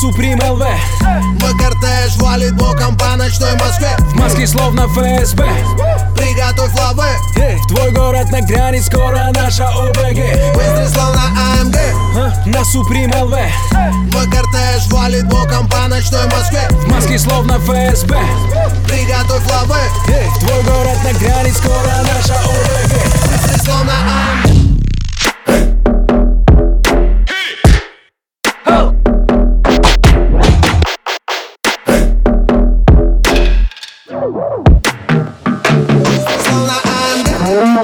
Суприм ЛВ Мой кортеж валит боком по ночной Москве. В маске словно ФСБ. Приготовь лавы. Эй, В твой город нагрянет скоро наша ОБГ Быстрый словно АМГ А? На Суприм ЛВ Мой кортеж валит боком по ночной Москве. В маске словно ФСБ. Приготовь лавы. Эй, В твой город нагрянет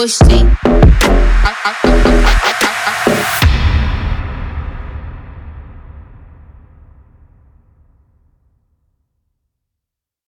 Gostei.